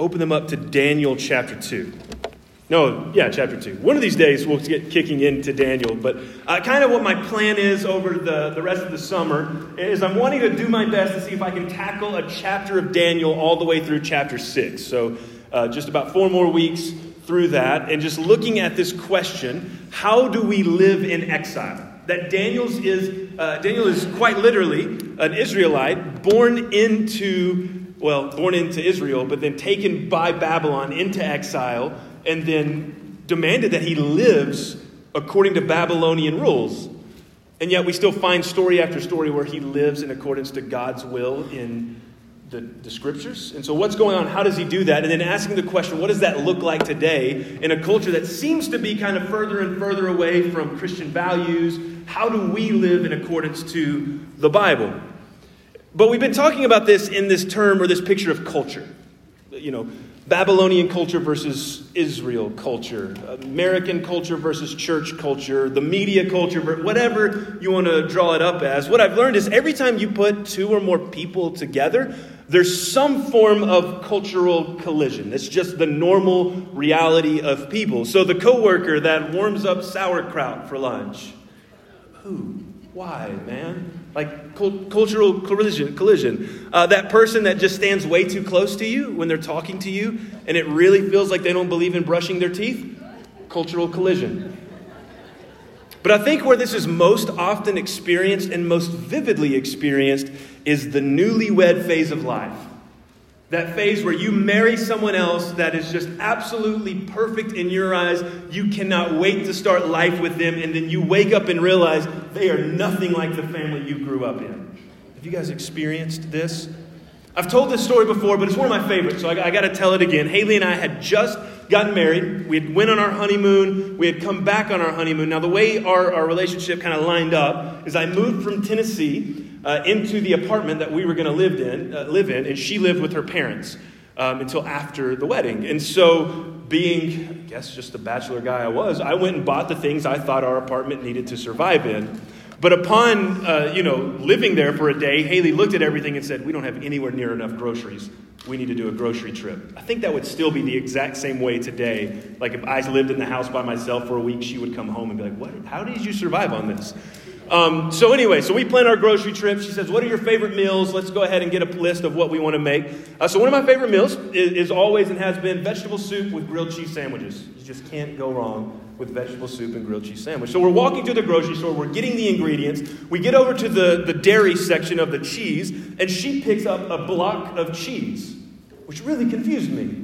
open them up to Daniel chapter 2. No, yeah, chapter 2. One of these days we'll get kicking into Daniel, but uh, kind of what my plan is over the, the rest of the summer is I'm wanting to do my best to see if I can tackle a chapter of Daniel all the way through chapter 6. So uh, just about four more weeks through that, and just looking at this question how do we live in exile? That Daniel's is, uh, Daniel is quite literally an Israelite born into, well, born into Israel, but then taken by Babylon into exile and then demanded that he lives according to Babylonian rules. And yet we still find story after story where he lives in accordance to God's will in the, the scriptures. And so, what's going on? How does he do that? And then asking the question, what does that look like today in a culture that seems to be kind of further and further away from Christian values? How do we live in accordance to the Bible? But we've been talking about this in this term or this picture of culture. You know, Babylonian culture versus Israel culture, American culture versus church culture, the media culture, whatever you want to draw it up as. What I've learned is every time you put two or more people together, there's some form of cultural collision. It's just the normal reality of people. So the coworker that warms up sauerkraut for lunch, who? Why, man? Like cultural collision. collision. Uh, that person that just stands way too close to you when they're talking to you, and it really feels like they don't believe in brushing their teeth, cultural collision. But I think where this is most often experienced and most vividly experienced is the newlywed phase of life. That phase where you marry someone else that is just absolutely perfect in your eyes. You cannot wait to start life with them, and then you wake up and realize they are nothing like the family you grew up in. Have you guys experienced this? I've told this story before, but it's one of my favorites, so I, I got to tell it again. Haley and I had just gotten married. We had went on our honeymoon. We had come back on our honeymoon. Now, the way our, our relationship kind of lined up is I moved from Tennessee uh, into the apartment that we were going to live in, uh, live in, and she lived with her parents um, until after the wedding. And so, being, I guess, just the bachelor guy I was, I went and bought the things I thought our apartment needed to survive in. But upon, uh, you know, living there for a day, Haley looked at everything and said, "We don't have anywhere near enough groceries. We need to do a grocery trip." I think that would still be the exact same way today. Like if I lived in the house by myself for a week, she would come home and be like, "What? How did you survive on this?" Um, so anyway, so we plan our grocery trip. She says, "What are your favorite meals? Let's go ahead and get a list of what we want to make." Uh, so one of my favorite meals is, is, always and has been vegetable soup with grilled cheese sandwiches. You just can't go wrong with vegetable soup and grilled cheese sandwich. So we're walking to the grocery store. We're getting the ingredients. We get over to the, the dairy section of the cheese, and she picks up a block of cheese, which really confused me.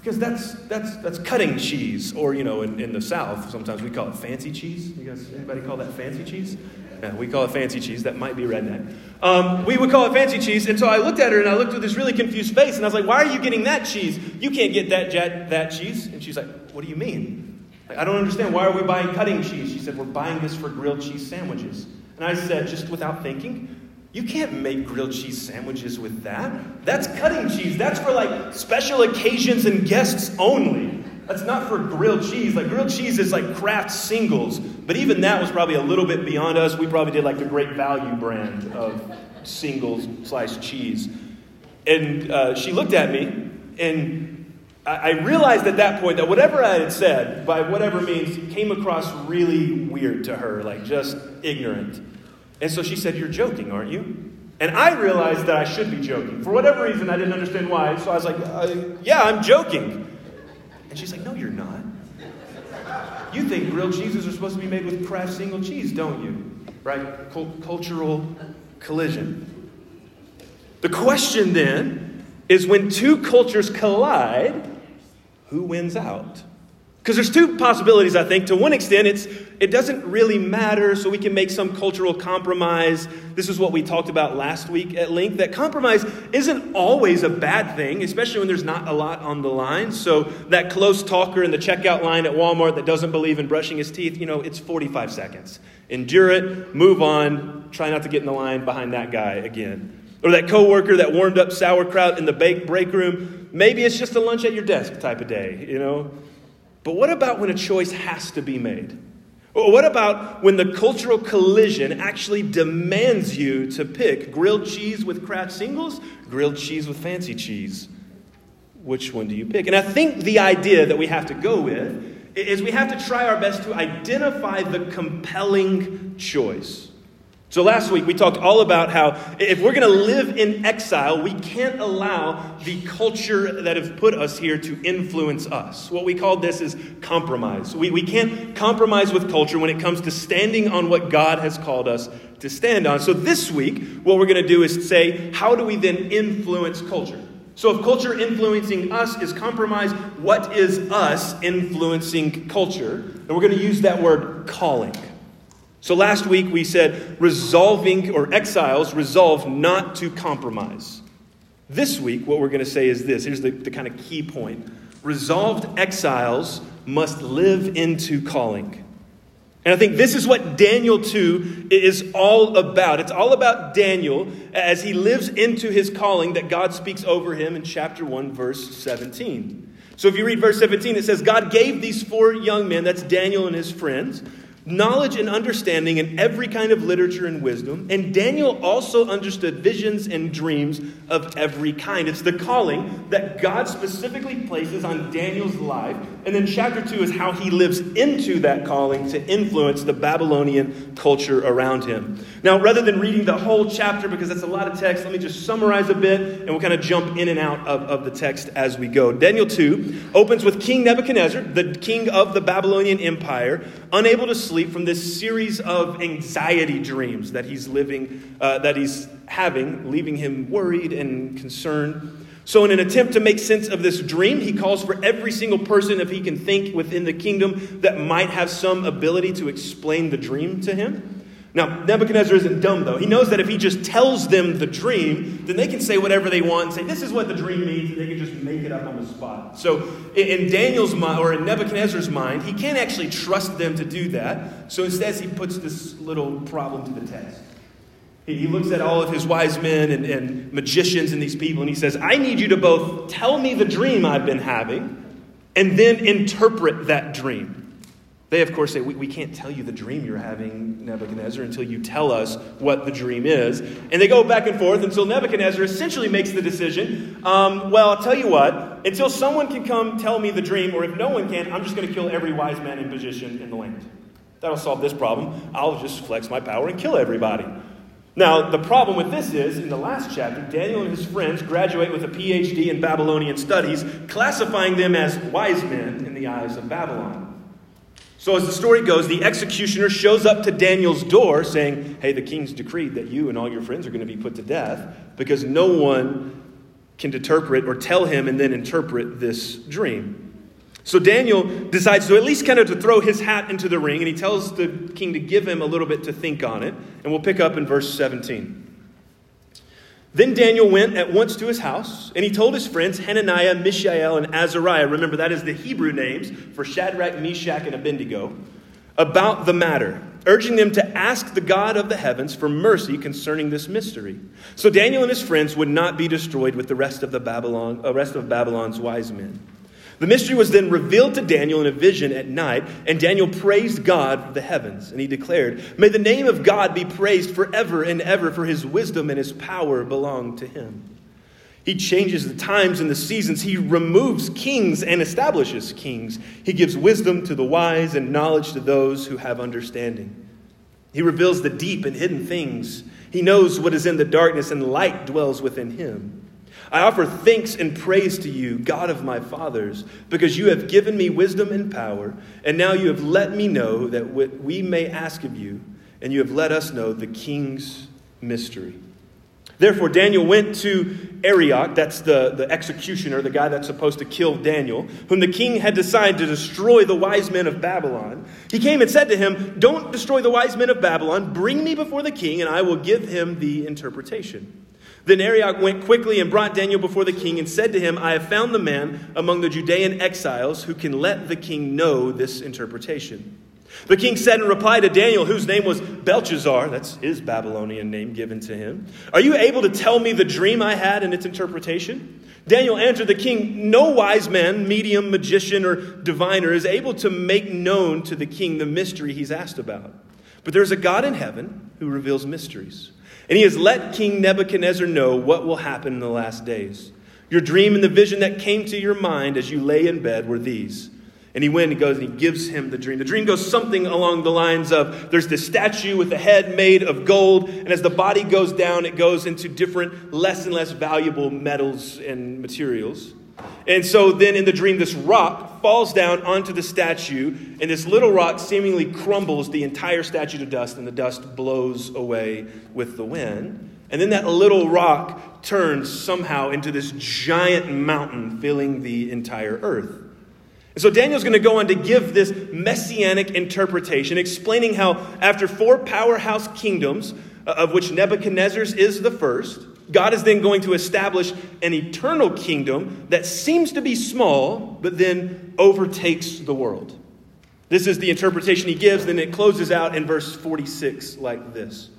Because that's, that's, that's cutting cheese, or, you know, in, in the South, sometimes we call it fancy cheese. You guys, anybody call that fancy cheese? Yeah, we call it fancy cheese. That might be redneck. Um, we would call it fancy cheese. And so I looked at her and I looked with this really confused face and I was like, why are you getting that cheese? You can't get that, jet, that cheese. And she's like, what do you mean? Like, I don't understand. Why are we buying cutting cheese? She said, we're buying this for grilled cheese sandwiches. And I said, just without thinking, you can't make grilled cheese sandwiches with that. That's cutting cheese. That's for like special occasions and guests only. That's not for grilled cheese. Like grilled cheese is like Kraft singles, but even that was probably a little bit beyond us. We probably did like the Great Value brand of singles sliced cheese. And uh, she looked at me, and I, I realized at that point that whatever I had said, by whatever means, came across really weird to her, like just ignorant. And so she said, You're joking, aren't you? And I realized that I should be joking. For whatever reason, I didn't understand why. So I was like, uh, Yeah, I'm joking. And she's like, No, you're not. You think grilled cheeses are supposed to be made with Kraft single cheese, don't you? Right? Cultural collision. The question then is when two cultures collide, who wins out? Because there's two possibilities, I think. To one extent, it's, it doesn't really matter, so we can make some cultural compromise. This is what we talked about last week at length that compromise isn't always a bad thing, especially when there's not a lot on the line. So, that close talker in the checkout line at Walmart that doesn't believe in brushing his teeth, you know, it's 45 seconds. Endure it, move on, try not to get in the line behind that guy again. Or that coworker that warmed up sauerkraut in the break room, maybe it's just a lunch at your desk type of day, you know? But what about when a choice has to be made? Or what about when the cultural collision actually demands you to pick grilled cheese with Kraft singles, grilled cheese with fancy cheese? which one do you pick? And I think the idea that we have to go with is we have to try our best to identify the compelling choice. So last week we talked all about how if we're going to live in exile, we can't allow the culture that has put us here to influence us. What we call this is compromise. We, we can't compromise with culture when it comes to standing on what God has called us to stand on. So this week, what we're going to do is say, how do we then influence culture? So, if culture influencing us is compromise, what is us influencing culture? And we're going to use that word calling. So, last week we said resolving, or exiles resolve not to compromise. This week, what we're going to say is this here's the, the kind of key point resolved exiles must live into calling. And I think this is what Daniel 2 is all about. It's all about Daniel as he lives into his calling that God speaks over him in chapter 1, verse 17. So if you read verse 17, it says, God gave these four young men, that's Daniel and his friends, knowledge and understanding in every kind of literature and wisdom. And Daniel also understood visions and dreams of every kind. It's the calling that God specifically places on Daniel's life. And then chapter 2 is how he lives into that calling to influence the Babylonian culture around him. Now, rather than reading the whole chapter, because that's a lot of text, let me just summarize a bit and we'll kind of jump in and out of, of the text as we go. Daniel 2 opens with King Nebuchadnezzar, the king of the Babylonian Empire, unable to sleep from this series of anxiety dreams that he's living, uh, that he's having, leaving him worried and concerned. So, in an attempt to make sense of this dream, he calls for every single person, if he can think within the kingdom, that might have some ability to explain the dream to him. Now, Nebuchadnezzar isn't dumb, though. He knows that if he just tells them the dream, then they can say whatever they want and say, This is what the dream means, and they can just make it up on the spot. So, in Daniel's mind, or in Nebuchadnezzar's mind, he can't actually trust them to do that. So, instead, he puts this little problem to the test. He looks at all of his wise men and, and magicians and these people, and he says, I need you to both tell me the dream I've been having and then interpret that dream. They, of course, say, we, we can't tell you the dream you're having, Nebuchadnezzar, until you tell us what the dream is. And they go back and forth until Nebuchadnezzar essentially makes the decision um, well, I'll tell you what, until someone can come tell me the dream, or if no one can, I'm just going to kill every wise man in position in the land. That'll solve this problem. I'll just flex my power and kill everybody. Now, the problem with this is, in the last chapter, Daniel and his friends graduate with a PhD in Babylonian studies, classifying them as wise men in the eyes of Babylon. So, as the story goes, the executioner shows up to Daniel's door saying, Hey, the king's decreed that you and all your friends are going to be put to death because no one can interpret or tell him and then interpret this dream. So Daniel decides to at least kind of to throw his hat into the ring and he tells the king to give him a little bit to think on it. And we'll pick up in verse 17. Then Daniel went at once to his house, and he told his friends Hananiah, Mishael, and Azariah remember, that is the Hebrew names for Shadrach, Meshach, and Abednego about the matter, urging them to ask the God of the heavens for mercy concerning this mystery. So Daniel and his friends would not be destroyed with the rest of, the Babylon, uh, rest of Babylon's wise men. The mystery was then revealed to Daniel in a vision at night, and Daniel praised God for the heavens, and he declared, May the name of God be praised forever and ever, for his wisdom and his power belong to him. He changes the times and the seasons. He removes kings and establishes kings. He gives wisdom to the wise and knowledge to those who have understanding. He reveals the deep and hidden things. He knows what is in the darkness, and light dwells within him. I offer thanks and praise to you, God of my fathers, because you have given me wisdom and power, and now you have let me know that what we may ask of you, and you have let us know the king's mystery. Therefore, Daniel went to Arioch, that's the, the executioner, the guy that's supposed to kill Daniel, whom the king had decided to destroy the wise men of Babylon. He came and said to him, Don't destroy the wise men of Babylon. Bring me before the king, and I will give him the interpretation. Then Arioch went quickly and brought Daniel before the king and said to him, I have found the man among the Judean exiles who can let the king know this interpretation. The king said in reply to Daniel, whose name was Belshazzar, that's his Babylonian name given to him, Are you able to tell me the dream I had and its interpretation? Daniel answered the king, No wise man, medium, magician, or diviner is able to make known to the king the mystery he's asked about. But there's a God in heaven who reveals mysteries. And he has let King Nebuchadnezzar know what will happen in the last days. Your dream and the vision that came to your mind as you lay in bed were these. And he went and goes and he gives him the dream. The dream goes something along the lines of there's this statue with a head made of gold, and as the body goes down, it goes into different, less and less valuable metals and materials. And so then in the dream, this rock falls down onto the statue, and this little rock seemingly crumbles the entire statue to dust, and the dust blows away with the wind. And then that little rock turns somehow into this giant mountain filling the entire earth. And so Daniel's going to go on to give this messianic interpretation, explaining how after four powerhouse kingdoms, uh, of which Nebuchadnezzar's is the first, God is then going to establish an eternal kingdom that seems to be small, but then overtakes the world. This is the interpretation he gives, then it closes out in verse 46 like this.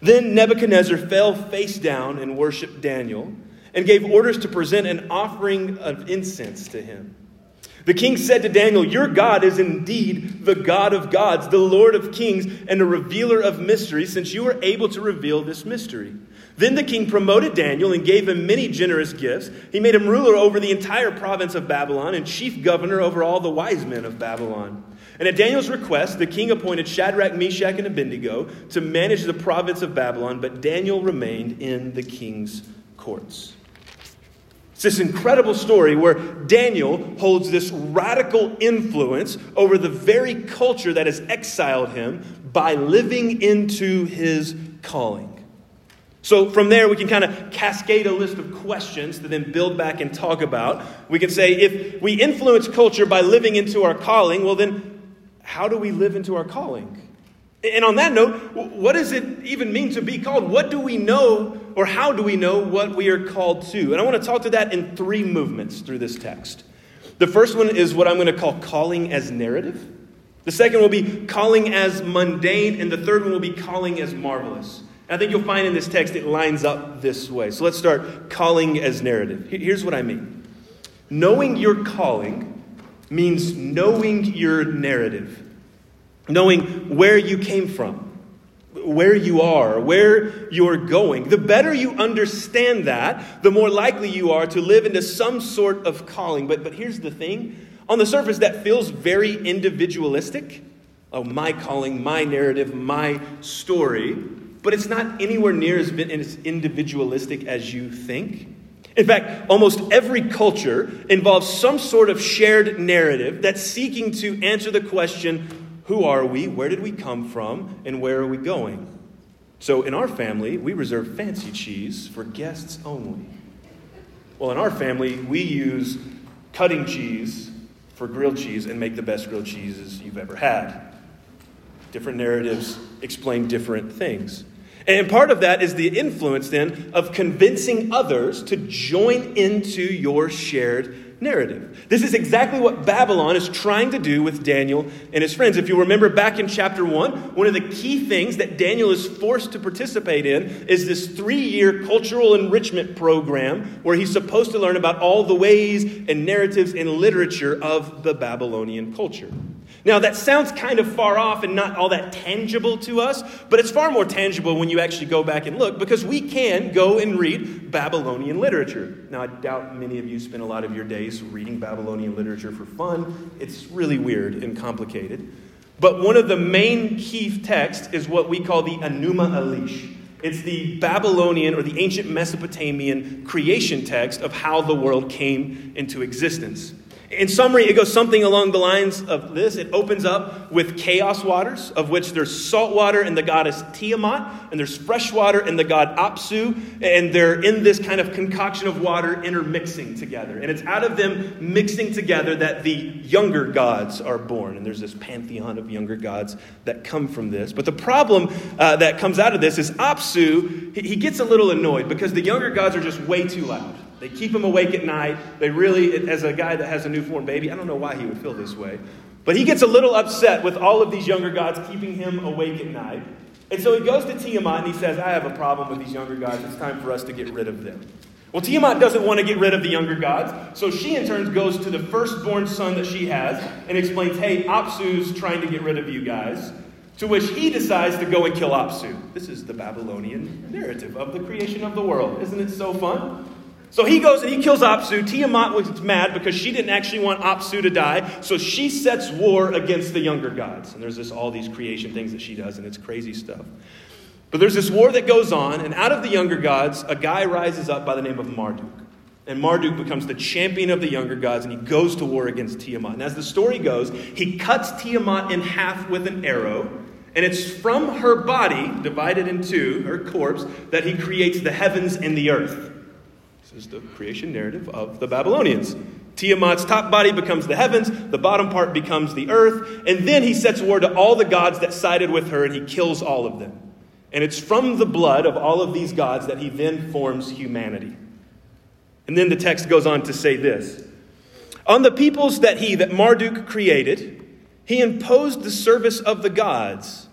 Then Nebuchadnezzar fell face down and worshiped Daniel and gave orders to present an offering of incense to him. The king said to Daniel, Your God is indeed the God of gods, the Lord of kings, and the revealer of mysteries, since you were able to reveal this mystery. Then the king promoted Daniel and gave him many generous gifts. He made him ruler over the entire province of Babylon and chief governor over all the wise men of Babylon. And at Daniel's request, the king appointed Shadrach, Meshach, and Abednego to manage the province of Babylon, but Daniel remained in the king's courts. It's this incredible story where Daniel holds this radical influence over the very culture that has exiled him by living into his calling. So from there, we can kind of cascade a list of questions to then build back and talk about. We can say, if we influence culture by living into our calling, well, then how do we live into our calling? And on that note, what does it even mean to be called? What do we know, or how do we know what we are called to? And I want to talk to that in three movements through this text. The first one is what I'm going to call calling as narrative. The second will be calling as mundane, and the third one will be calling as marvelous. I think you'll find in this text it lines up this way. So let's start calling as narrative. Here's what I mean knowing your calling means knowing your narrative, knowing where you came from, where you are, where you're going. The better you understand that, the more likely you are to live into some sort of calling. But, but here's the thing on the surface, that feels very individualistic. Oh, my calling, my narrative, my story but it's not anywhere near as individualistic as you think. In fact, almost every culture involves some sort of shared narrative that's seeking to answer the question who are we, where did we come from, and where are we going? So, in our family, we reserve fancy cheese for guests only. Well, in our family, we use cutting cheese for grilled cheese and make the best grilled cheeses you've ever had. Different narratives explain different things. And part of that is the influence then of convincing others to join into your shared narrative. This is exactly what Babylon is trying to do with Daniel and his friends. If you remember back in chapter 1, one of the key things that Daniel is forced to participate in is this three year cultural enrichment program where he's supposed to learn about all the ways and narratives and literature of the Babylonian culture. Now, that sounds kind of far off and not all that tangible to us, but it's far more tangible when you actually go back and look because we can go and read Babylonian literature. Now, I doubt many of you spend a lot of your days reading Babylonian literature for fun. It's really weird and complicated. But one of the main key texts is what we call the Enuma Elish. It's the Babylonian or the ancient Mesopotamian creation text of how the world came into existence. In summary, it goes something along the lines of this. It opens up with chaos waters, of which there's salt water and the goddess Tiamat, and there's fresh water and the god Apsu, and they're in this kind of concoction of water intermixing together. And it's out of them mixing together that the younger gods are born. And there's this pantheon of younger gods that come from this. But the problem uh, that comes out of this is Apsu, he gets a little annoyed because the younger gods are just way too loud. They keep him awake at night. They really, as a guy that has a newborn baby, I don't know why he would feel this way. But he gets a little upset with all of these younger gods keeping him awake at night. And so he goes to Tiamat and he says, I have a problem with these younger gods. It's time for us to get rid of them. Well, Tiamat doesn't want to get rid of the younger gods, so she in turn goes to the firstborn son that she has and explains, Hey, Apsu's trying to get rid of you guys. To which he decides to go and kill Apsu. This is the Babylonian narrative of the creation of the world. Isn't it so fun? So he goes and he kills Apsu. Tiamat was mad because she didn't actually want Apsu to die. So she sets war against the younger gods. And there's this, all these creation things that she does, and it's crazy stuff. But there's this war that goes on, and out of the younger gods, a guy rises up by the name of Marduk. And Marduk becomes the champion of the younger gods, and he goes to war against Tiamat. And as the story goes, he cuts Tiamat in half with an arrow, and it's from her body, divided in two, her corpse, that he creates the heavens and the earth. Is the creation narrative of the Babylonians. Tiamat's top body becomes the heavens, the bottom part becomes the earth, and then he sets war to all the gods that sided with her, and he kills all of them. And it's from the blood of all of these gods that he then forms humanity. And then the text goes on to say this On the peoples that he, that Marduk created, he imposed the service of the gods,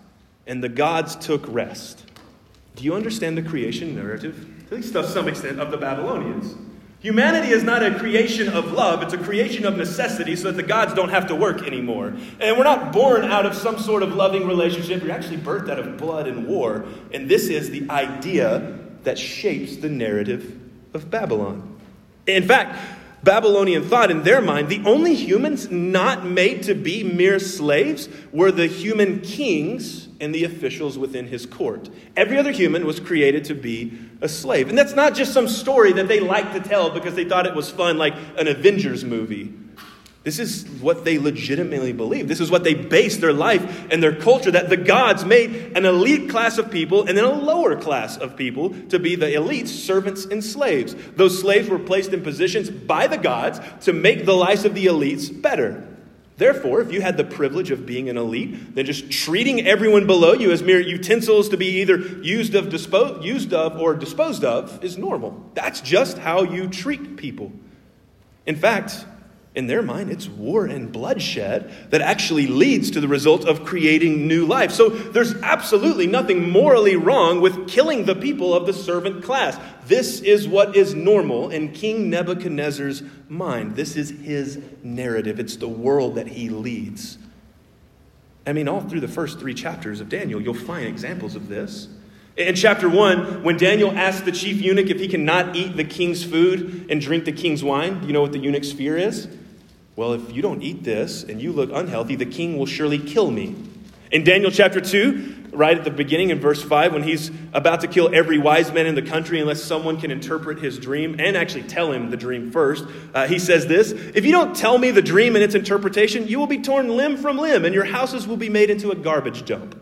and the gods took rest. Do you understand the creation narrative? At least to some extent, of the Babylonians. Humanity is not a creation of love, it's a creation of necessity so that the gods don't have to work anymore. And we're not born out of some sort of loving relationship, we're actually birthed out of blood and war. And this is the idea that shapes the narrative of Babylon. In fact, Babylonian thought in their mind, the only humans not made to be mere slaves were the human kings and the officials within his court. Every other human was created to be a slave. And that's not just some story that they like to tell because they thought it was fun, like an Avengers movie. This is what they legitimately believe. This is what they base their life and their culture that the gods made an elite class of people and then a lower class of people to be the elites, servants, and slaves. Those slaves were placed in positions by the gods to make the lives of the elites better. Therefore, if you had the privilege of being an elite, then just treating everyone below you as mere utensils to be either used of, dispo- used of or disposed of is normal. That's just how you treat people. In fact, in their mind, it's war and bloodshed that actually leads to the result of creating new life. So there's absolutely nothing morally wrong with killing the people of the servant class. This is what is normal in King Nebuchadnezzar's mind. This is his narrative, it's the world that he leads. I mean, all through the first three chapters of Daniel, you'll find examples of this. In chapter 1, when Daniel asks the chief eunuch if he cannot eat the king's food and drink the king's wine, you know what the eunuch's fear is? Well, if you don't eat this and you look unhealthy, the king will surely kill me. In Daniel chapter 2, right at the beginning in verse 5, when he's about to kill every wise man in the country unless someone can interpret his dream and actually tell him the dream first, uh, he says this If you don't tell me the dream and its interpretation, you will be torn limb from limb, and your houses will be made into a garbage dump.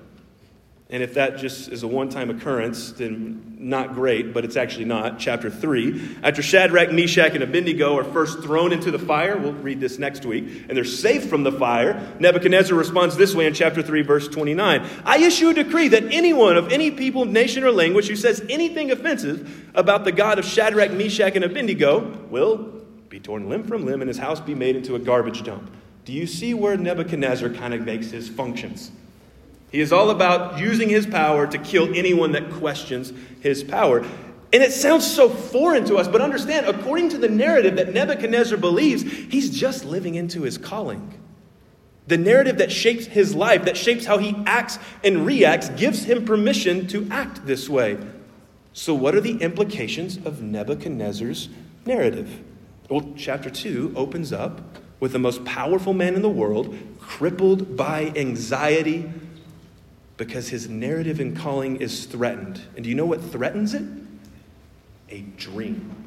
And if that just is a one time occurrence, then not great, but it's actually not. Chapter 3. After Shadrach, Meshach, and Abednego are first thrown into the fire, we'll read this next week, and they're safe from the fire, Nebuchadnezzar responds this way in chapter 3, verse 29. I issue a decree that anyone of any people, nation, or language who says anything offensive about the God of Shadrach, Meshach, and Abednego will be torn limb from limb and his house be made into a garbage dump. Do you see where Nebuchadnezzar kind of makes his functions? He is all about using his power to kill anyone that questions his power. And it sounds so foreign to us, but understand, according to the narrative that Nebuchadnezzar believes, he's just living into his calling. The narrative that shapes his life, that shapes how he acts and reacts, gives him permission to act this way. So, what are the implications of Nebuchadnezzar's narrative? Well, chapter 2 opens up with the most powerful man in the world, crippled by anxiety because his narrative and calling is threatened. And do you know what threatens it? A dream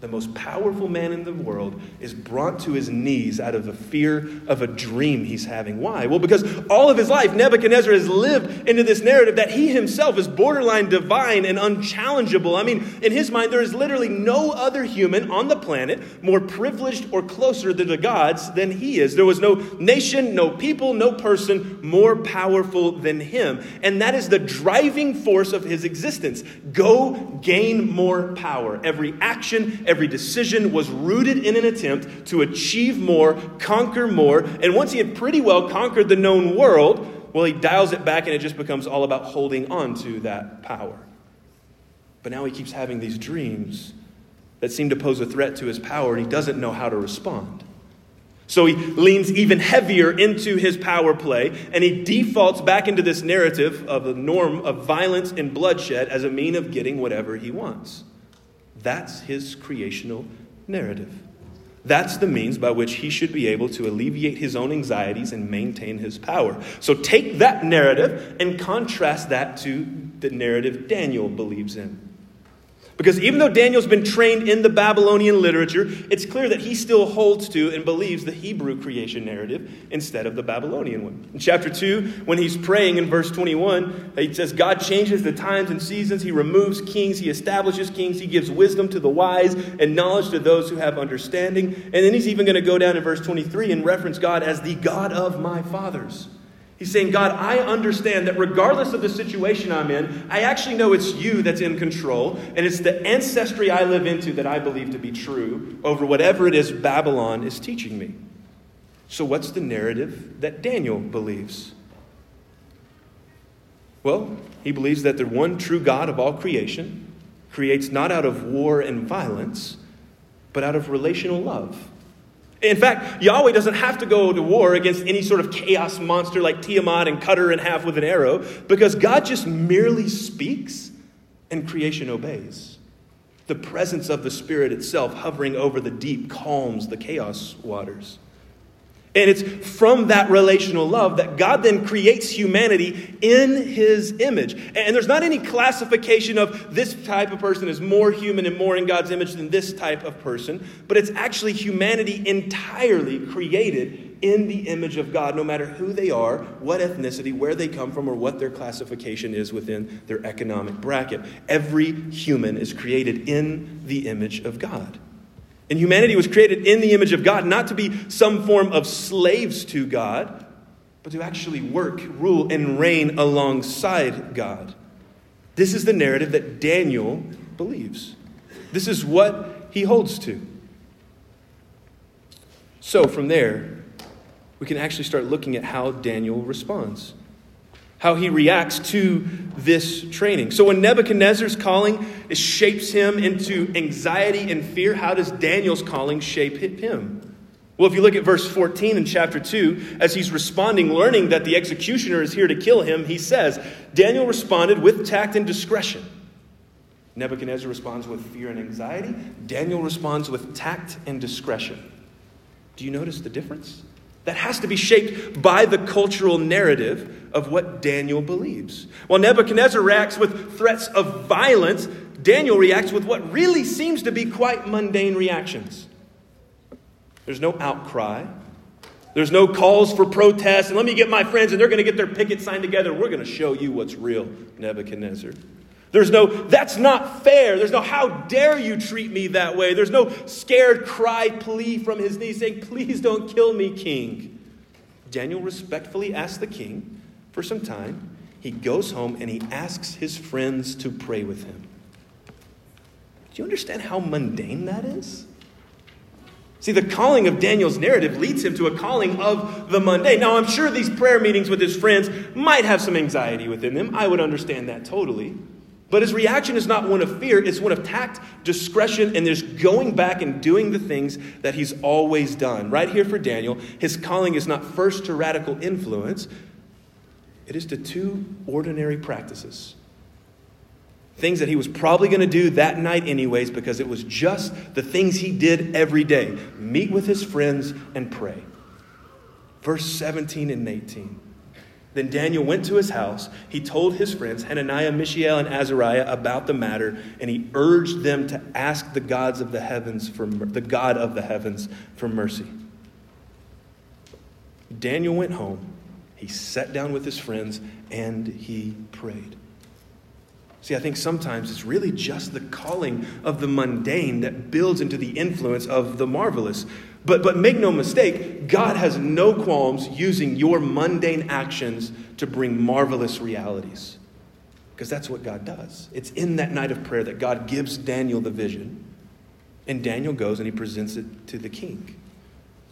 the most powerful man in the world, is brought to his knees out of the fear of a dream he's having. Why? Well, because all of his life, Nebuchadnezzar has lived into this narrative that he himself is borderline divine and unchallengeable. I mean, in his mind, there is literally no other human on the planet more privileged or closer to the gods than he is. There was no nation, no people, no person more powerful than him. And that is the driving force of his existence. Go gain more power. Every action, every decision was rooted in an attempt to achieve more, conquer more. And once he had pretty well conquered the known world, well, he dials it back and it just becomes all about holding on to that power. But now he keeps having these dreams that seem to pose a threat to his power, and he doesn't know how to respond. So he leans even heavier into his power play, and he defaults back into this narrative of the norm of violence and bloodshed as a mean of getting whatever he wants. That's his creational narrative. That's the means by which he should be able to alleviate his own anxieties and maintain his power. So take that narrative and contrast that to the narrative Daniel believes in. Because even though Daniel's been trained in the Babylonian literature, it's clear that he still holds to and believes the Hebrew creation narrative instead of the Babylonian one. In chapter 2, when he's praying in verse 21, he says, God changes the times and seasons. He removes kings. He establishes kings. He gives wisdom to the wise and knowledge to those who have understanding. And then he's even going to go down in verse 23 and reference God as the God of my fathers. He's saying, God, I understand that regardless of the situation I'm in, I actually know it's you that's in control, and it's the ancestry I live into that I believe to be true over whatever it is Babylon is teaching me. So, what's the narrative that Daniel believes? Well, he believes that the one true God of all creation creates not out of war and violence, but out of relational love. In fact, Yahweh doesn't have to go to war against any sort of chaos monster like Tiamat and cut her in half with an arrow because God just merely speaks and creation obeys. The presence of the Spirit itself hovering over the deep calms the chaos waters. And it's from that relational love that God then creates humanity in his image. And there's not any classification of this type of person is more human and more in God's image than this type of person, but it's actually humanity entirely created in the image of God, no matter who they are, what ethnicity, where they come from, or what their classification is within their economic bracket. Every human is created in the image of God. And humanity was created in the image of God, not to be some form of slaves to God, but to actually work, rule, and reign alongside God. This is the narrative that Daniel believes. This is what he holds to. So, from there, we can actually start looking at how Daniel responds how he reacts to this training. So when Nebuchadnezzar's calling it shapes him into anxiety and fear, how does Daniel's calling shape him? Well, if you look at verse 14 in chapter 2, as he's responding, learning that the executioner is here to kill him, he says, Daniel responded with tact and discretion. Nebuchadnezzar responds with fear and anxiety. Daniel responds with tact and discretion. Do you notice the difference? That has to be shaped by the cultural narrative of what Daniel believes. While Nebuchadnezzar reacts with threats of violence, Daniel reacts with what really seems to be quite mundane reactions. There's no outcry. There's no calls for protest. And let me get my friends, and they're going to get their picket sign together. We're going to show you what's real, Nebuchadnezzar. There's no, that's not fair. There's no, how dare you treat me that way. There's no scared cry, plea from his knees saying, please don't kill me, king. Daniel respectfully asks the king for some time. He goes home and he asks his friends to pray with him. Do you understand how mundane that is? See, the calling of Daniel's narrative leads him to a calling of the mundane. Now, I'm sure these prayer meetings with his friends might have some anxiety within them. I would understand that totally. But his reaction is not one of fear, it's one of tact, discretion, and there's going back and doing the things that he's always done. Right here for Daniel, his calling is not first to radical influence, it is to two ordinary practices. Things that he was probably going to do that night, anyways, because it was just the things he did every day meet with his friends and pray. Verse 17 and 18. Then Daniel went to his house. He told his friends, Hananiah, Mishael, and Azariah, about the matter, and he urged them to ask the gods of the heavens for the God of the heavens for mercy. Daniel went home. He sat down with his friends and he prayed. See, I think sometimes it's really just the calling of the mundane that builds into the influence of the marvelous. But, but make no mistake, God has no qualms using your mundane actions to bring marvelous realities. Because that's what God does. It's in that night of prayer that God gives Daniel the vision, and Daniel goes and he presents it to the king.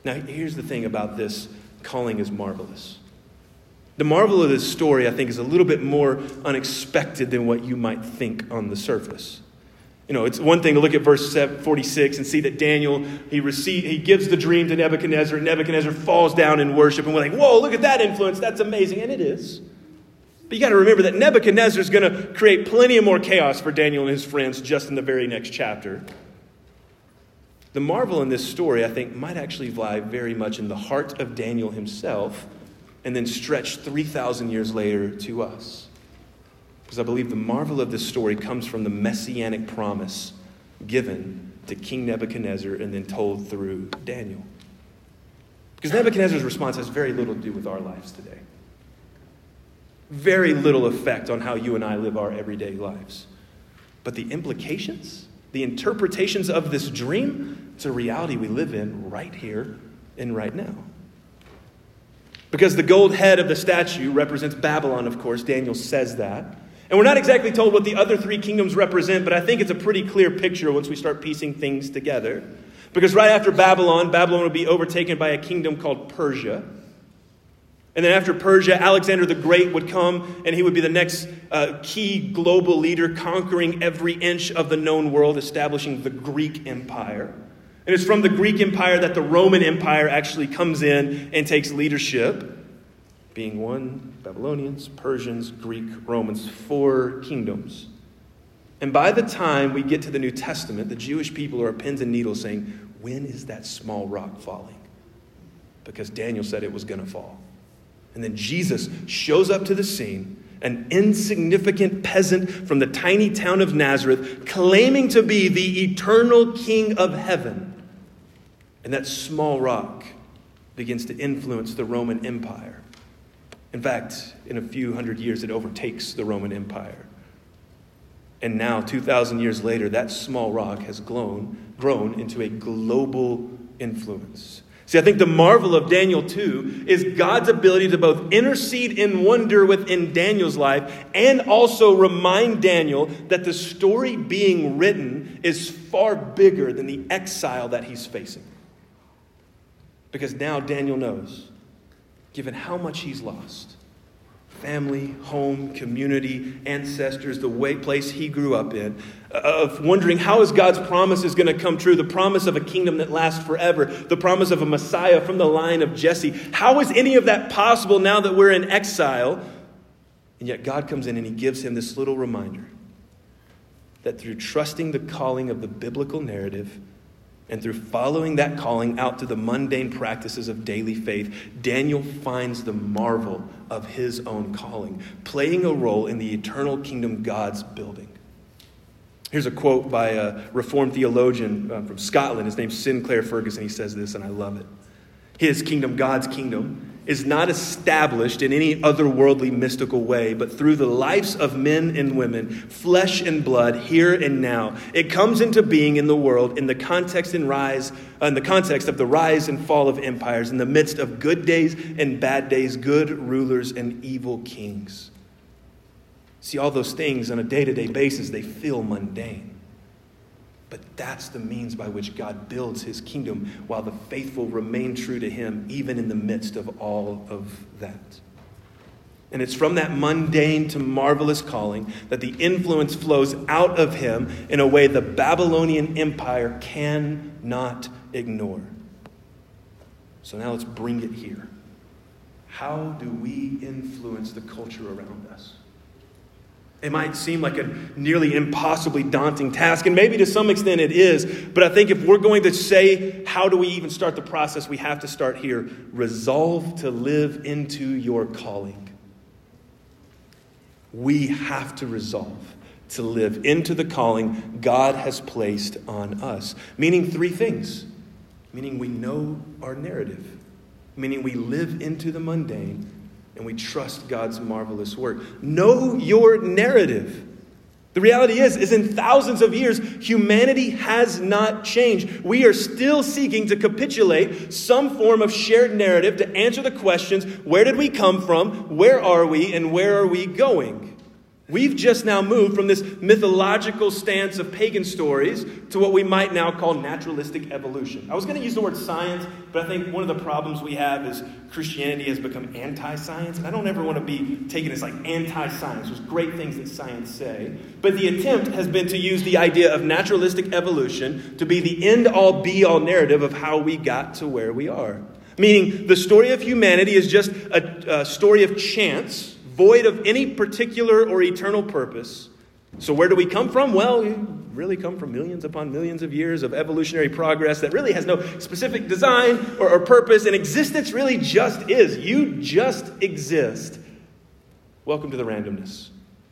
Now, here's the thing about this calling is marvelous. The marvel of this story, I think, is a little bit more unexpected than what you might think on the surface. You know, it's one thing to look at verse 46 and see that Daniel, he, receive, he gives the dream to Nebuchadnezzar, and Nebuchadnezzar falls down in worship, and we're like, whoa, look at that influence, that's amazing. And it is. But you got to remember that Nebuchadnezzar is going to create plenty of more chaos for Daniel and his friends just in the very next chapter. The marvel in this story, I think, might actually lie very much in the heart of Daniel himself and then stretch 3,000 years later to us. Because I believe the marvel of this story comes from the messianic promise given to King Nebuchadnezzar and then told through Daniel. Because Nebuchadnezzar's response has very little to do with our lives today. Very little effect on how you and I live our everyday lives. But the implications, the interpretations of this dream, it's a reality we live in right here and right now. Because the gold head of the statue represents Babylon, of course. Daniel says that. And we're not exactly told what the other three kingdoms represent, but I think it's a pretty clear picture once we start piecing things together. Because right after Babylon, Babylon will be overtaken by a kingdom called Persia. And then after Persia, Alexander the Great would come, and he would be the next uh, key global leader, conquering every inch of the known world, establishing the Greek Empire. And it's from the Greek Empire that the Roman Empire actually comes in and takes leadership being one Babylonians, Persians, Greek, Romans, four kingdoms. And by the time we get to the New Testament, the Jewish people are pins and needles saying, When is that small rock falling? Because Daniel said it was going to fall. And then Jesus shows up to the scene, an insignificant peasant from the tiny town of Nazareth, claiming to be the eternal king of heaven. And that small rock begins to influence the Roman Empire. In fact, in a few hundred years, it overtakes the Roman Empire. And now, 2,000 years later, that small rock has grown, grown into a global influence. See, I think the marvel of Daniel 2 is God's ability to both intercede in wonder within Daniel's life and also remind Daniel that the story being written is far bigger than the exile that he's facing. Because now Daniel knows given how much he's lost family, home, community, ancestors, the way place he grew up in, of wondering how is God's promise is going to come true, the promise of a kingdom that lasts forever, the promise of a Messiah from the line of Jesse. How is any of that possible now that we're in exile? And yet God comes in and he gives him this little reminder that through trusting the calling of the biblical narrative, and through following that calling out to the mundane practices of daily faith, Daniel finds the marvel of his own calling, playing a role in the eternal kingdom God's building. Here's a quote by a Reformed theologian uh, from Scotland. His name's Sinclair Ferguson. He says this, and I love it. His kingdom, God's kingdom, is not established in any otherworldly mystical way, but through the lives of men and women, flesh and blood, here and now. It comes into being in the world in the context and rise, uh, in the context of the rise and fall of empires, in the midst of good days and bad days, good rulers and evil kings. See, all those things on a day to day basis, they feel mundane. But that's the means by which God builds his kingdom while the faithful remain true to him, even in the midst of all of that. And it's from that mundane to marvelous calling that the influence flows out of him in a way the Babylonian Empire cannot ignore. So now let's bring it here. How do we influence the culture around us? It might seem like a nearly impossibly daunting task, and maybe to some extent it is, but I think if we're going to say, how do we even start the process, we have to start here. Resolve to live into your calling. We have to resolve to live into the calling God has placed on us. Meaning three things. Meaning we know our narrative, meaning we live into the mundane, and we trust God's marvelous work. Know your narrative. The reality is, is in thousands of years, humanity has not changed. We are still seeking to capitulate some form of shared narrative to answer the questions where did we come from, where are we, and where are we going? We've just now moved from this mythological stance of pagan stories to what we might now call naturalistic evolution. I was going to use the word science, but I think one of the problems we have is Christianity has become anti science. And I don't ever want to be taken as like anti science. There's great things that science say. But the attempt has been to use the idea of naturalistic evolution to be the end all be all narrative of how we got to where we are. Meaning, the story of humanity is just a, a story of chance void of any particular or eternal purpose. So, where do we come from? Well, we really come from millions upon millions of years of evolutionary progress that really has no specific design or, or purpose, and existence really just is. You just exist. Welcome to the randomness.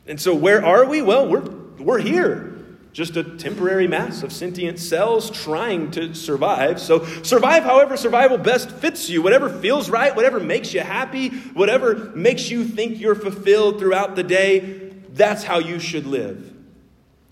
And so, where are we? Well, we're, we're here. Just a temporary mass of sentient cells trying to survive. So, survive however survival best fits you. Whatever feels right, whatever makes you happy, whatever makes you think you're fulfilled throughout the day, that's how you should live.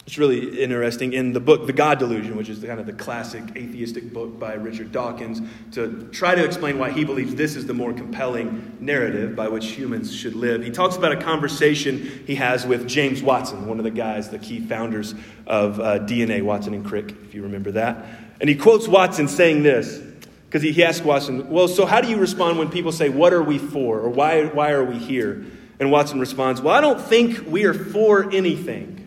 It's really interesting in the book The God Delusion, which is kind of the classic atheistic book by Richard Dawkins, to try to explain why he believes this is the more compelling narrative by which humans should live. He talks about a conversation he has with James Watson, one of the guys, the key founders of uh, DNA, Watson and Crick, if you remember that. And he quotes Watson saying this, because he, he asks Watson, Well, so how do you respond when people say, What are we for? or Why, why are we here? And Watson responds, Well, I don't think we are for anything.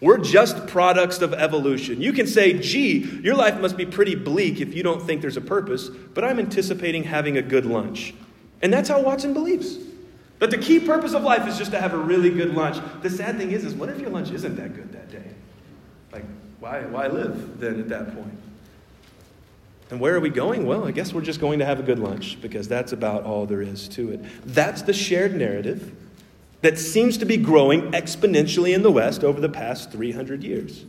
We're just products of evolution. You can say, gee, your life must be pretty bleak if you don't think there's a purpose, but I'm anticipating having a good lunch. And that's how Watson believes. That the key purpose of life is just to have a really good lunch. The sad thing is, is what if your lunch isn't that good that day? Like, why, why live then at that point? And where are we going? Well, I guess we're just going to have a good lunch because that's about all there is to it. That's the shared narrative that seems to be growing exponentially in the West over the past 300 years.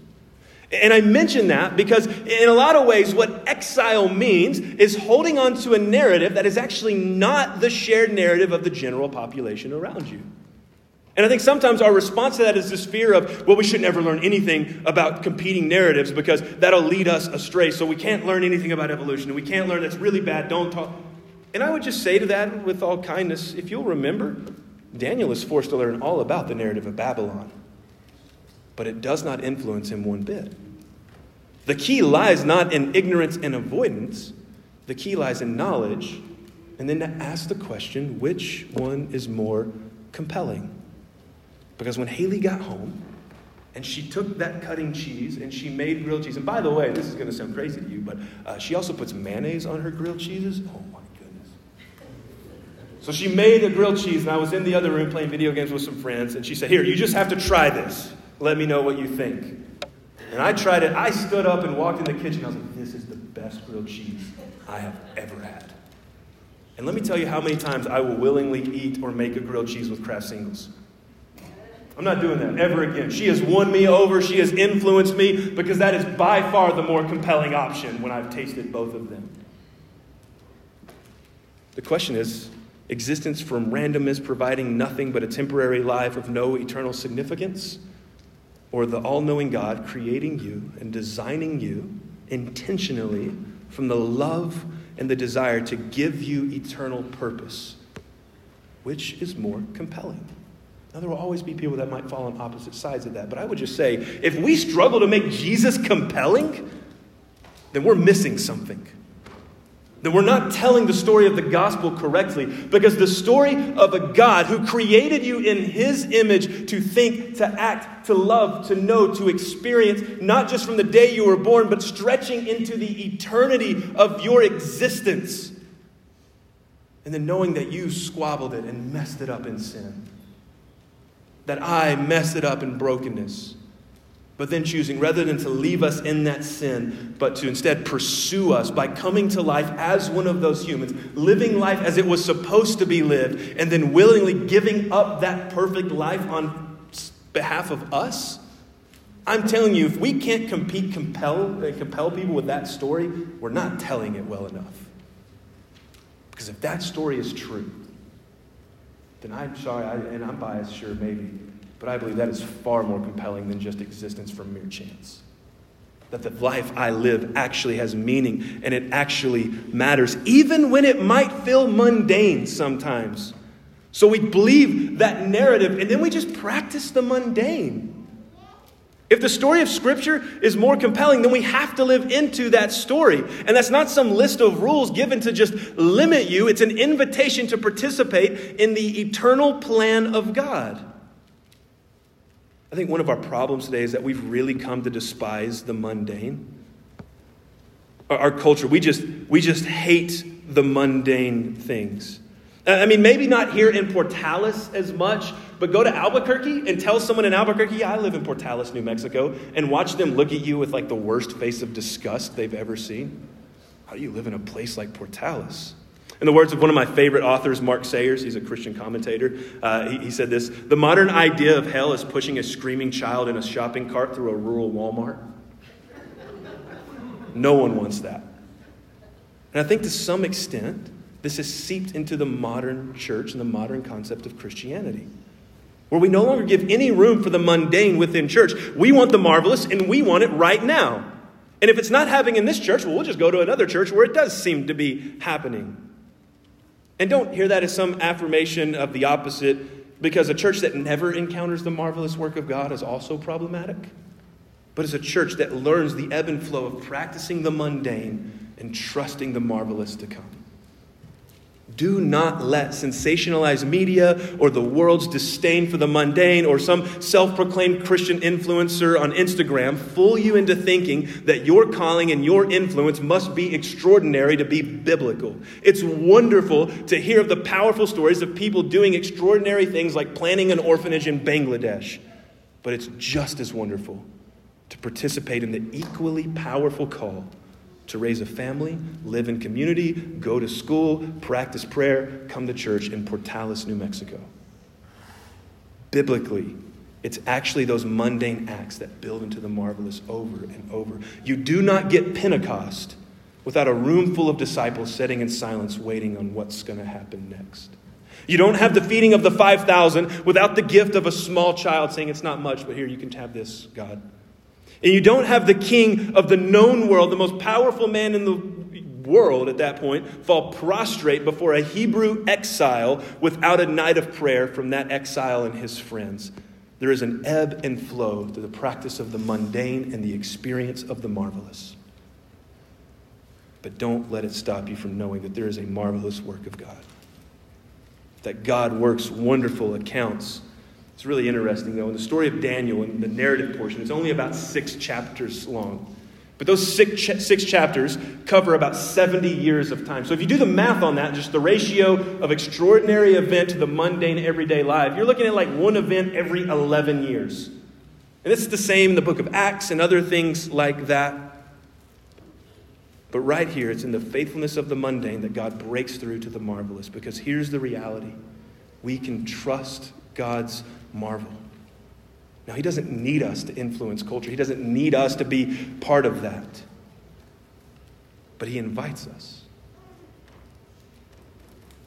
And I mention that because, in a lot of ways, what exile means is holding on to a narrative that is actually not the shared narrative of the general population around you. And I think sometimes our response to that is this fear of, well, we should never learn anything about competing narratives because that'll lead us astray. So we can't learn anything about evolution. We can't learn that's really bad. Don't talk. And I would just say to that with all kindness if you'll remember, Daniel is forced to learn all about the narrative of Babylon, but it does not influence him one bit. The key lies not in ignorance and avoidance, the key lies in knowledge, and then to ask the question which one is more compelling? Because when Haley got home, and she took that cutting cheese and she made grilled cheese. And by the way, this is going to sound crazy to you, but uh, she also puts mayonnaise on her grilled cheeses. Oh my so she made a grilled cheese, and I was in the other room playing video games with some friends, and she said, Here, you just have to try this. Let me know what you think. And I tried it. I stood up and walked in the kitchen. I was like, This is the best grilled cheese I have ever had. And let me tell you how many times I will willingly eat or make a grilled cheese with Kraft singles. I'm not doing that ever again. She has won me over. She has influenced me because that is by far the more compelling option when I've tasted both of them. The question is existence from randomness providing nothing but a temporary life of no eternal significance, or the all knowing God creating you and designing you intentionally from the love and the desire to give you eternal purpose? Which is more compelling? Now, there will always be people that might fall on opposite sides of that, but I would just say if we struggle to make Jesus compelling, then we're missing something. That we're not telling the story of the gospel correctly because the story of a God who created you in his image to think, to act, to love, to know, to experience, not just from the day you were born, but stretching into the eternity of your existence. And then knowing that you squabbled it and messed it up in sin, that I messed it up in brokenness but then choosing, rather than to leave us in that sin, but to instead pursue us by coming to life as one of those humans, living life as it was supposed to be lived, and then willingly giving up that perfect life on behalf of us. I'm telling you, if we can't compete, compel, uh, compel people with that story, we're not telling it well enough. Because if that story is true, then I'm sorry, I, and I'm biased, sure, maybe. But I believe that is far more compelling than just existence from mere chance. That the life I live actually has meaning and it actually matters, even when it might feel mundane sometimes. So we believe that narrative and then we just practice the mundane. If the story of Scripture is more compelling, then we have to live into that story. And that's not some list of rules given to just limit you, it's an invitation to participate in the eternal plan of God. I think one of our problems today is that we've really come to despise the mundane. Our, our culture, we just, we just hate the mundane things. I mean, maybe not here in Portales as much, but go to Albuquerque and tell someone in Albuquerque, yeah, I live in Portales, New Mexico, and watch them look at you with like the worst face of disgust they've ever seen. How do you live in a place like Portales? In the words of one of my favorite authors, Mark Sayers, he's a Christian commentator, uh, he, he said this The modern idea of hell is pushing a screaming child in a shopping cart through a rural Walmart. No one wants that. And I think to some extent, this has seeped into the modern church and the modern concept of Christianity, where we no longer give any room for the mundane within church. We want the marvelous and we want it right now. And if it's not happening in this church, well, we'll just go to another church where it does seem to be happening. And don't hear that as some affirmation of the opposite, because a church that never encounters the marvelous work of God is also problematic. But as a church that learns the ebb and flow of practicing the mundane and trusting the marvelous to come. Do not let sensationalized media or the world's disdain for the mundane or some self proclaimed Christian influencer on Instagram fool you into thinking that your calling and your influence must be extraordinary to be biblical. It's wonderful to hear of the powerful stories of people doing extraordinary things like planting an orphanage in Bangladesh, but it's just as wonderful to participate in the equally powerful call to raise a family, live in community, go to school, practice prayer, come to church in Portales, New Mexico. Biblically, it's actually those mundane acts that build into the marvelous over and over. You do not get Pentecost without a room full of disciples sitting in silence waiting on what's going to happen next. You don't have the feeding of the 5,000 without the gift of a small child saying, It's not much, but here, you can have this, God. And you don't have the king of the known world, the most powerful man in the world at that point, fall prostrate before a Hebrew exile without a night of prayer from that exile and his friends. There is an ebb and flow to the practice of the mundane and the experience of the marvelous. But don't let it stop you from knowing that there is a marvelous work of God. That God works wonderful accounts it's really interesting, though, in the story of Daniel, in the narrative portion, it's only about six chapters long. But those six, six chapters cover about 70 years of time. So if you do the math on that, just the ratio of extraordinary event to the mundane everyday life, you're looking at like one event every 11 years. And it's the same in the book of Acts and other things like that. But right here, it's in the faithfulness of the mundane that God breaks through to the marvelous. Because here's the reality we can trust God's marvel. Now, He doesn't need us to influence culture, He doesn't need us to be part of that. But He invites us.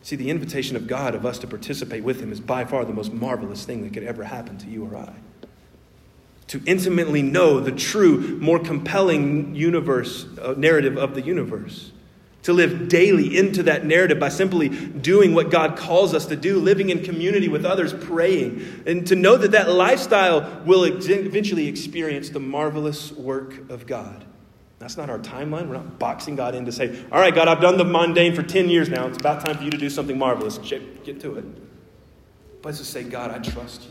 See, the invitation of God of us to participate with Him is by far the most marvelous thing that could ever happen to you or I. To intimately know the true, more compelling universe, uh, narrative of the universe to live daily into that narrative by simply doing what God calls us to do, living in community with others, praying, and to know that that lifestyle will eventually experience the marvelous work of God. That's not our timeline. We're not boxing God in to say, All right, God, I've done the mundane for 10 years now. It's about time for you to do something marvelous. Get to it. But it's to say, God, I trust you.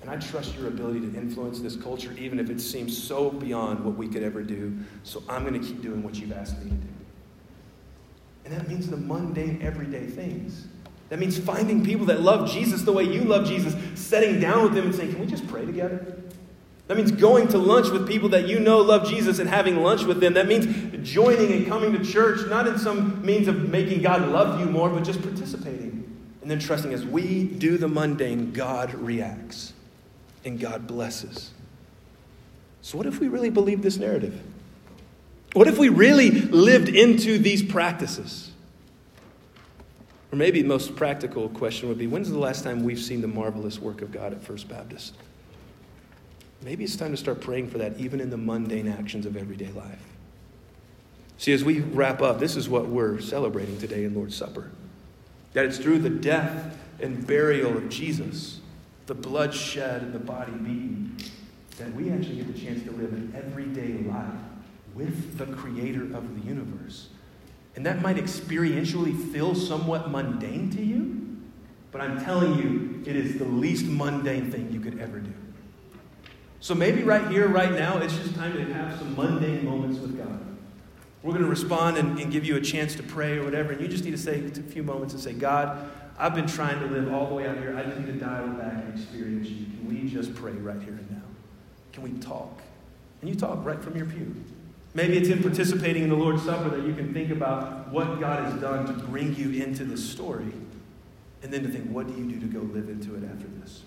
And I trust your ability to influence this culture, even if it seems so beyond what we could ever do. So I'm going to keep doing what you've asked me to do. And that means the mundane, everyday things. That means finding people that love Jesus the way you love Jesus, sitting down with them and saying, Can we just pray together? That means going to lunch with people that you know love Jesus and having lunch with them. That means joining and coming to church, not in some means of making God love you more, but just participating. And then trusting as we do the mundane, God reacts and God blesses. So, what if we really believe this narrative? What if we really lived into these practices? Or maybe the most practical question would be when's the last time we've seen the marvelous work of God at First Baptist? Maybe it's time to start praying for that even in the mundane actions of everyday life. See, as we wrap up, this is what we're celebrating today in Lord's Supper. That it's through the death and burial of Jesus, the blood shed and the body beaten, that we actually get the chance to live an everyday life with the creator of the universe. And that might experientially feel somewhat mundane to you, but I'm telling you, it is the least mundane thing you could ever do. So maybe right here, right now, it's just time to have some mundane moments with God. We're going to respond and, and give you a chance to pray or whatever. And you just need to say a few moments and say, God, I've been trying to live all the way out here. I just need to dial back and experience you. Can we just pray right here and now? Can we talk? And you talk right from your pew. Maybe it's in participating in the Lord's Supper that you can think about what God has done to bring you into this story. And then to think, what do you do to go live into it after this?